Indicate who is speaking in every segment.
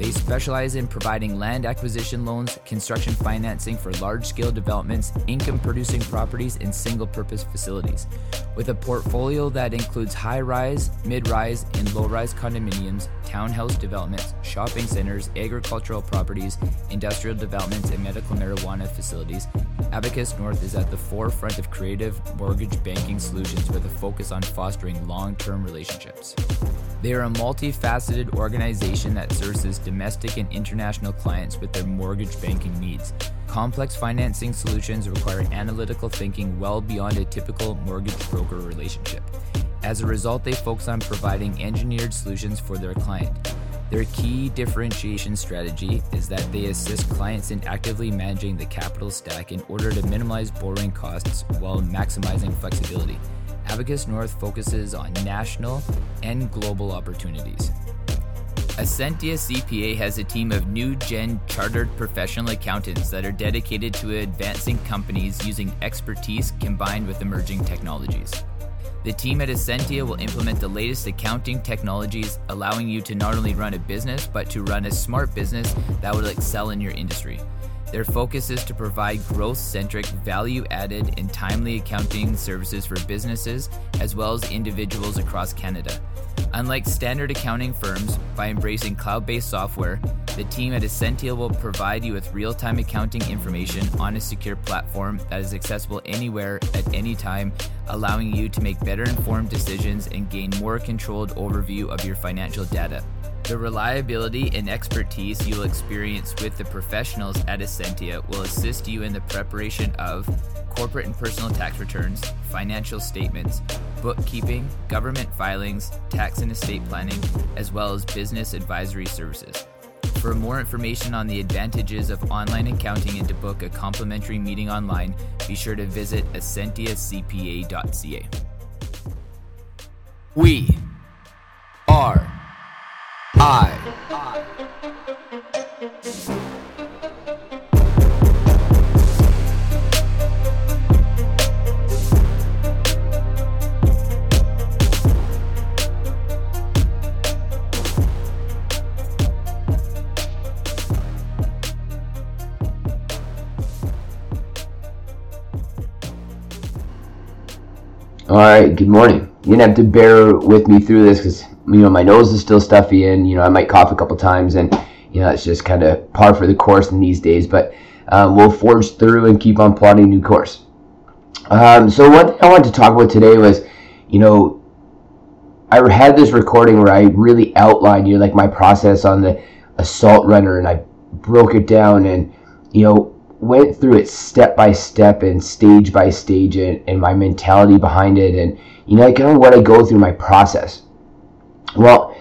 Speaker 1: They specialize in providing land acquisition loans, construction financing for large scale developments, income producing properties, and single purpose facilities. With a portfolio that includes high rise, mid rise, and low rise condominiums, townhouse developments, shopping centers, agricultural properties, industrial developments, and medical marijuana facilities, Abacus North is at the forefront of creative mortgage banking solutions with a focus on fostering long term relationships. They are a multifaceted organization that services domestic and international clients with their mortgage banking needs. Complex financing solutions require analytical thinking well beyond a typical mortgage broker relationship. As a result, they focus on providing engineered solutions for their client. Their key differentiation strategy is that they assist clients in actively managing the capital stack in order to minimize borrowing costs while maximizing flexibility. Abacus North focuses on national and global opportunities. Ascentia CPA has a team of new gen chartered professional accountants that are dedicated to advancing companies using expertise combined with emerging technologies. The team at Ascentia will implement the latest accounting technologies, allowing you to not only run a business, but to run a smart business that will excel in your industry. Their focus is to provide growth centric, value added, and timely accounting services for businesses as well as individuals across Canada. Unlike standard accounting firms, by embracing cloud based software, the team at Ascentia will provide you with real time accounting information on a secure platform that is accessible anywhere at any time, allowing you to make better informed decisions and gain more controlled overview of your financial data. The reliability and expertise you will experience with the professionals at Ascentia will assist you in the preparation of corporate and personal tax returns, financial statements, bookkeeping, government filings, tax and estate planning, as well as business advisory services. For more information on the advantages of online accounting and to book a complimentary meeting online, be sure to visit ascentiacpa.ca. We are I.
Speaker 2: All right, good morning. You're gonna have to bear with me through this because you know my nose is still stuffy and you know I might cough a couple times and you know it's just kind of par for the course in these days. But um, we'll forge through and keep on plotting new course. Um, so what I wanted to talk about today was, you know, I had this recording where I really outlined you know like my process on the assault runner and I broke it down and you know went through it step by step and stage by stage and, and my mentality behind it and you know kind of what I go through my process. Well,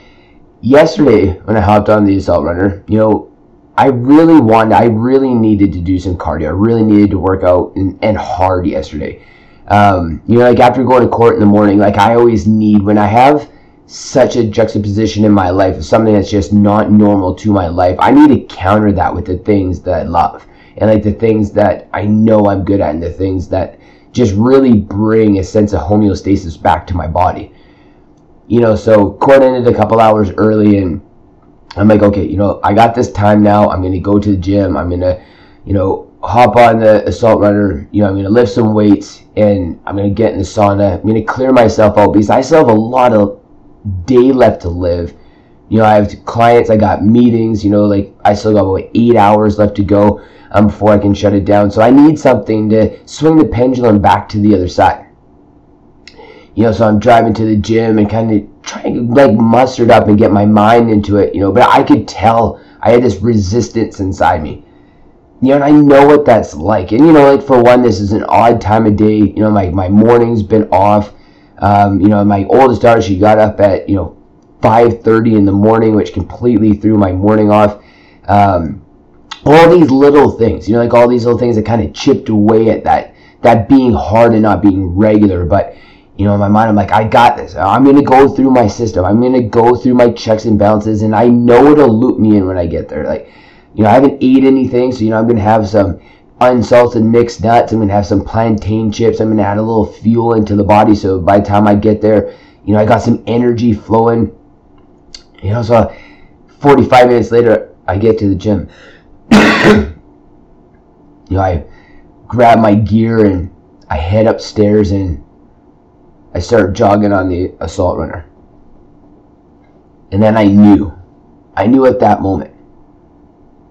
Speaker 2: yesterday when I hopped on the assault runner, you know, I really wanted, I really needed to do some cardio. I really needed to work out and, and hard yesterday. Um, you know, like after going to court in the morning, like I always need when I have such a juxtaposition in my life of something that's just not normal to my life. I need to counter that with the things that I love and like the things that I know I'm good at and the things that just really bring a sense of homeostasis back to my body you know, so court ended a couple hours early and I'm like, okay, you know, I got this time now. I'm to go to the gym. I'm to, you know, hop on the assault runner. You know, I'm gonna lift some weights and I'm gonna get in the sauna. I'm gonna clear myself out because I still have a lot of day left to live. You know, I have clients, I got meetings. You know, like I still got about eight hours left to go um, before I can shut it down. So I need something to swing the pendulum back to the other side. You know, so I'm driving to the gym and kind of trying to like muster it up and get my mind into it. You know, but I could tell I had this resistance inside me you know, and I know what that's like. And you know, like for one, this is an odd time of day. You know, my my morning's been off. Um, you know, my oldest daughter, she got up at you know 5:30 in the morning, which completely threw my morning off. Um, all these little things, you know, like all these little things that kind of chipped away at that that being hard and not being regular. But you know, in my mind, I'm like, I got this. I'm gonna go through my system. I'm gonna go through my checks and balances, and I know it'll loop me in when I get there. Like you know, I haven't eaten anything, so you know, I'm gonna have some unsalted mixed nuts. I'm gonna have some plantain chips. I'm gonna add a little fuel into the body, so by the time I get there, you know, I got some energy flowing. You know, so 45 minutes later, I get to the gym. you know, I grab my gear and I head upstairs and I start jogging on the assault runner. And then I knew, I knew at that moment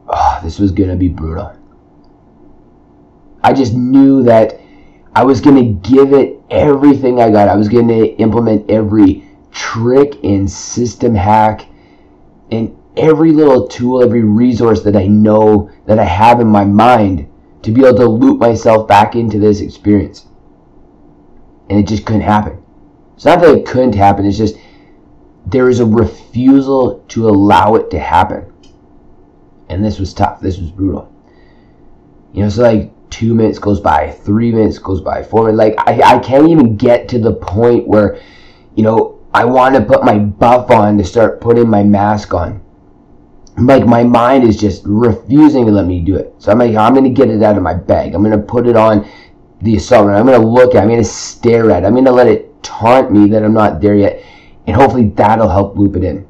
Speaker 2: oh, this was going to be brutal. I just knew that I was going to give it everything I got. I was going to implement every trick and system hack and every little tool, every resource that I know that I have in my mind to be able to loop myself back into this experience. And it just couldn't happen. It's not that it couldn't happen, it's just there is a refusal to allow it to happen and this was tough. This was brutal. You know, so like two minutes goes by, three minutes goes by, four minutes. Like I, I can't even get to the point where, you know, I want to put my buff on to start putting my mask on. Like my mind is just refusing to let me do it. So I'm like, I'm gonna get it out of my bag. I'm gonna put it on the assault. I'm gonna look at. it. I'm gonna stare at. it. I'm gonna let it taunt me that I'm not there yet, and hopefully that'll help loop it in.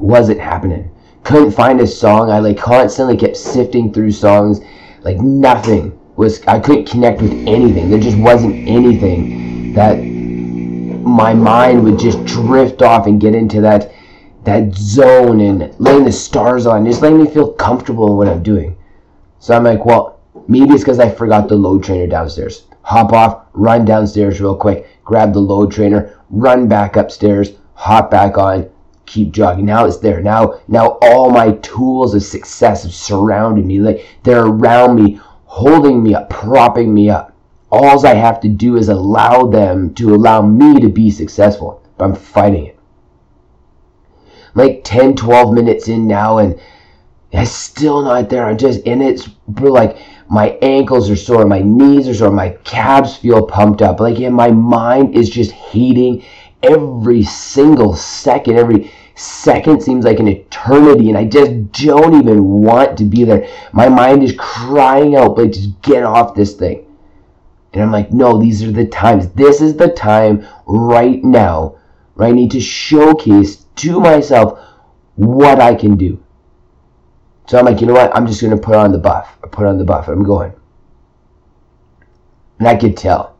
Speaker 2: Wasn't happening couldn't find a song. I like constantly kept sifting through songs. Like nothing was, I couldn't connect with anything. There just wasn't anything that my mind would just drift off and get into that that zone and laying the stars on, just letting me feel comfortable in what I'm doing. So I'm like, well, maybe it's because I forgot the load trainer downstairs. Hop off, run downstairs real quick, grab the load trainer, run back upstairs, hop back on, keep jogging. Now it's there. Now, now all my tools of success have surrounded me. Like they're around me, holding me up, propping me up. All I have to do is allow them to allow me to be successful. But I'm fighting it. Like 10, 12 minutes in now, and I'm still not there. I'm just in it. Like my ankles are sore, my knees are sore, my calves feel pumped up. Like yeah, my mind is just hating every single second, every second seems like an eternity, and I just don't even want to be there. My mind is crying out, like, just get off this thing. And I'm like, no, these are the times. This is the time right now where I need to showcase to myself what I can do. So I'm like, you know what? I'm just going to put on the buff. I put on the buff. I'm going. And I could tell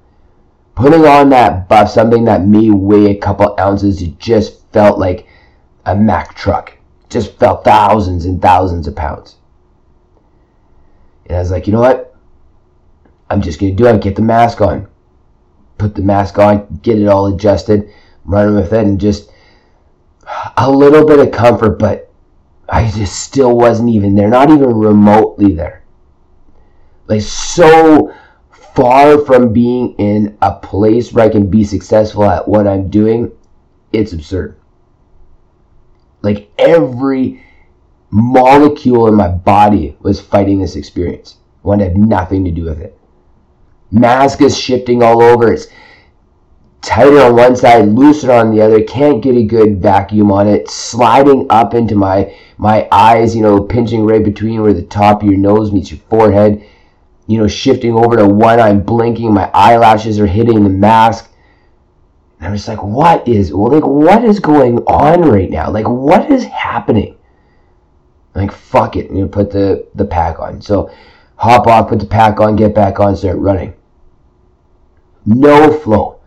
Speaker 2: putting on that buff, something that may weigh a couple ounces, it just felt like a Mack truck. Just felt thousands and thousands of pounds. And I was like, you know what? I'm just going to do it. Get the mask on. Put the mask on, get it all adjusted, run with it, and just a little bit of comfort, but I just still wasn't even there, not even remotely there. Like, so far from being in a place where I can be successful at what I'm doing, it's absurd. Like every molecule in my body was fighting this experience. One had nothing to do with it. Mask is shifting all over. It's tighter on one side, looser on the other. Can't get a good vacuum on it. Sliding up into my my eyes, you know, pinching right between where the top of your nose meets your forehead you know, shifting over to one eye, blinking, my eyelashes are hitting the mask. And I'm just like, what is, well, like, what is going on right now? Like, what is happening? Like, fuck it, you know, put the, the pack on. So hop off, put the pack on, get back on, start running. No flow.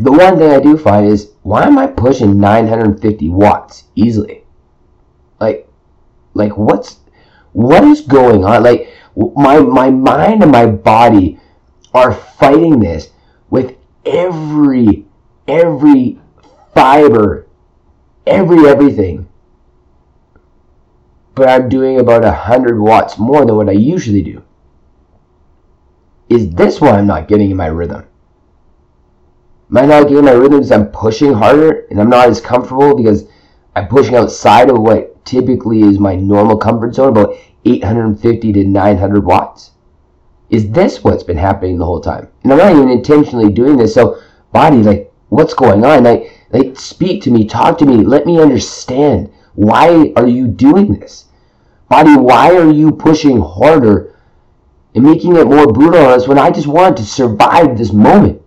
Speaker 2: The one thing I do find is why am I pushing 950 watts easily? Like, like what's what is going on? Like my my mind and my body are fighting this with every every fiber, every everything. But I'm doing about hundred watts more than what I usually do. Is this why I'm not getting in my rhythm? I not getting my rhythm because I'm pushing harder and I'm not as comfortable because I'm pushing outside of what typically is my normal comfort zone, about 850 to 900 watts? Is this what's been happening the whole time? And I'm not even intentionally doing this. So, body, like, what's going on? Like, like, speak to me, talk to me, let me understand. Why are you doing this? Body, why are you pushing harder and making it more brutal on us when I just want to survive this moment?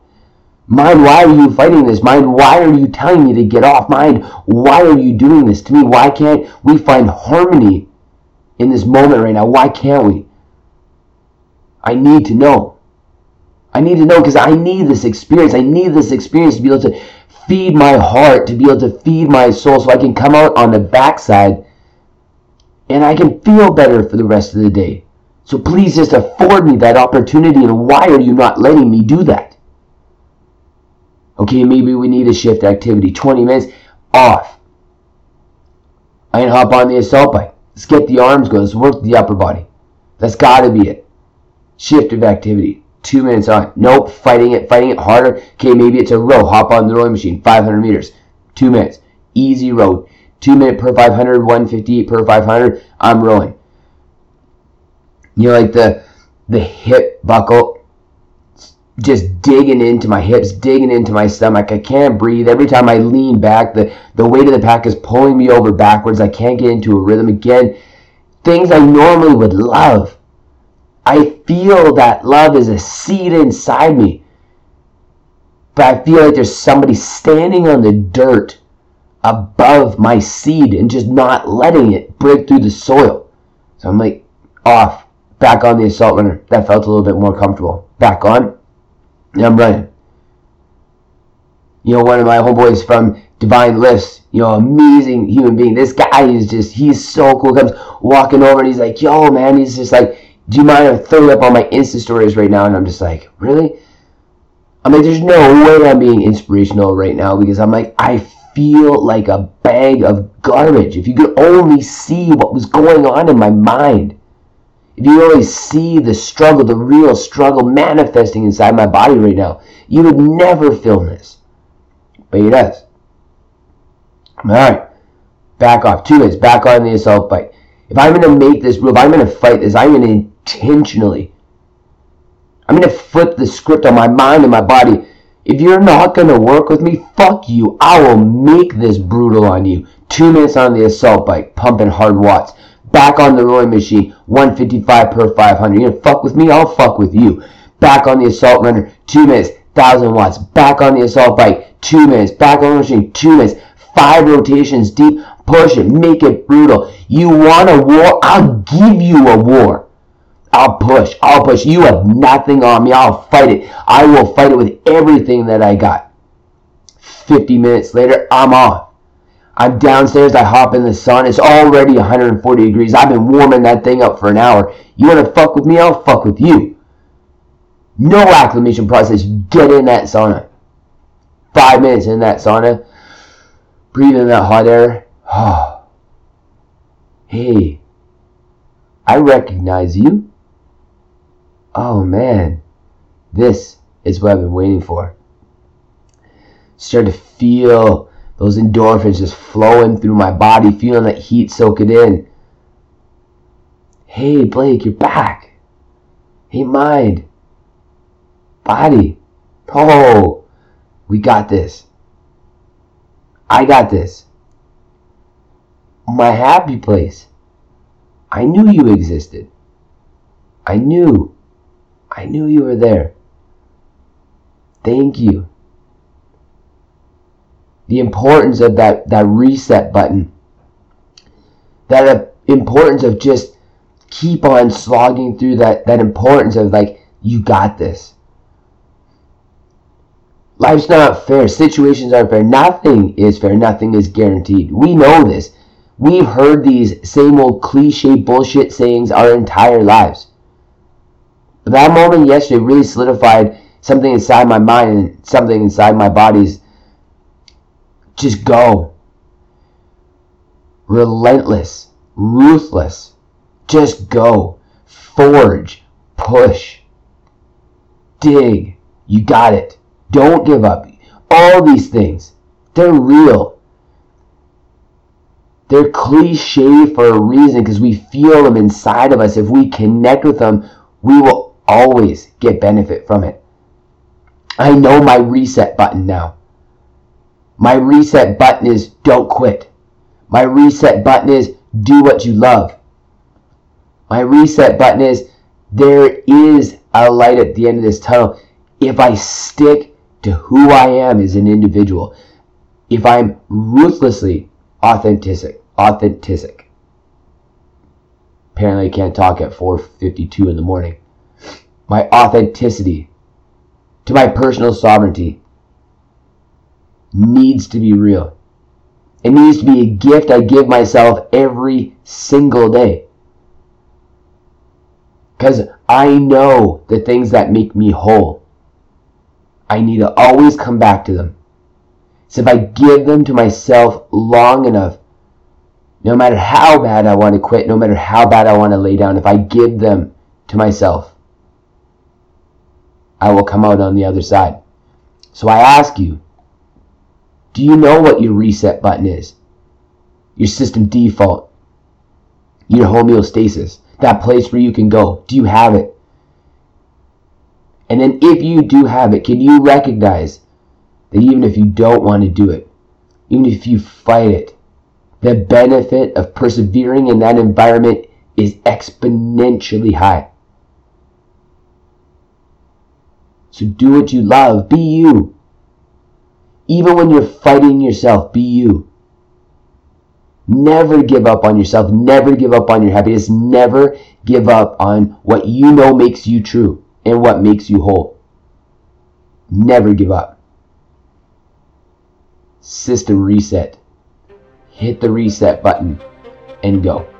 Speaker 2: Mind, why are you fighting this? Mind, why are you telling me to get off? Mind, why are you doing this to me? Why can't we find harmony in this moment right now? Why can't we? I need to know. I need to know because I need this experience. I need this experience to be able to feed my heart, to be able to feed my soul so I can come out on the backside and I can feel better for the rest of the day. So please just afford me that opportunity. And why are you not letting me do that? Okay, maybe we need a shift activity. 20 minutes off. I can hop on the assault bike. Let's get the arms going. Let's work the upper body. That's got to be it. Shift of activity. Two minutes on. Nope, fighting it, fighting it harder. Okay, maybe it's a row. Hop on the rowing machine. 500 meters. Two minutes. Easy row. Two minute per 500, 158 per 500. I'm rowing. You know, like the the hip buckle just digging into my hips, digging into my stomach. I can't breathe. Every time I lean back, the, the weight of the pack is pulling me over backwards. I can't get into a rhythm again. Things I normally would love. I feel that love is a seed inside me. But I feel like there's somebody standing on the dirt above my seed and just not letting it break through the soil. So I'm like, off, back on the assault runner. That felt a little bit more comfortable. Back on I'm running. You know, one of my homeboys from Divine Lifts, you know, amazing human being. This guy is just, he's so cool. Comes walking over and he's like, yo, man, he's just like, do you mind if I throw it up on my Insta stories right now? And I'm just like, really? I'm like, there's no way I'm being inspirational right now because I'm like, I feel like a bag of garbage. If you could only see what was going on in my mind you really see the struggle, the real struggle manifesting inside my body right now, you would never film this. But he does. All right. Back off. Two minutes. Back on the assault bike. If I'm going to make this move, I'm going to fight this. I'm going to intentionally. I'm going to flip the script on my mind and my body. If you're not going to work with me, fuck you. I will make this brutal on you. Two minutes on the assault bike, pumping hard watts back on the rowing machine, 155 per 500. You gonna fuck with me? I'll fuck with you. Back on the assault runner, two minutes, 1000 watts. Back on the assault bike, two minutes. Back on the machine, two minutes. Five rotations deep. Push it, make it brutal. You want a war? I'll give you a war. I'll push. I'll push. You have nothing on me. I'll fight it. I will fight it with everything that I got. 50 minutes later, I'm off. I'm downstairs, I hop in the sun. It's already 140 degrees. I've been warming that thing up for an hour. You want to fuck with me? I'll fuck with you. No acclimation process. Get in that sauna. Five minutes in that sauna. Breathe in that hot air. hey, I recognize you. Oh man, this is what I've been waiting for. Start to feel those endorphins just flowing through my body, feeling that heat soak it in. Hey, Blake, you're back. Hey, mind, body. Oh, we got this. I got this. My happy place. I knew you existed. I knew. I knew you were there. Thank you the importance of that, that reset button, that uh, importance of just keep on slogging through that, that importance of like, you got this. Life's not fair. Situations aren't fair. Nothing is fair. Nothing is guaranteed. We know this. We've heard these same old cliche bullshit sayings our entire lives. But that moment yesterday really solidified something inside my mind and something inside my body's just go. Relentless, ruthless. Just go. Forge, push, dig. You got it. Don't give up. All these things, they're real. They're cliche for a reason because we feel them inside of us. If we connect with them, we will always get benefit from it. I know my reset button now. My reset button is don't quit. My reset button is do what you love. My reset button is there is a light at the end of this tunnel if I stick to who I am as an individual. If I'm ruthlessly authentic, authentic. Apparently I can't talk at 4:52 in the morning. My authenticity to my personal sovereignty needs to be real. It needs to be a gift I give myself every single day. Because I know the things that make me whole. I need to always come back to them. So if I give them to myself long enough, no matter how bad I want to quit, no matter how bad I want to lay down, if I give them to myself, I will come out on the other side. So I ask you, do you know what your reset button is? Your system default, your homeostasis, that place where you can go. Do you have it? And then if you do have it, can you recognize that even if you don't want to do it, even if you fight it, the benefit of persevering in that environment is exponentially high. So do what you love. Be you. Even when you're fighting yourself, be you. Never give up on yourself. Never give up on your happiness. Never give up on what you know makes you true and what makes you whole. Never give up. System reset. Hit the reset button and go.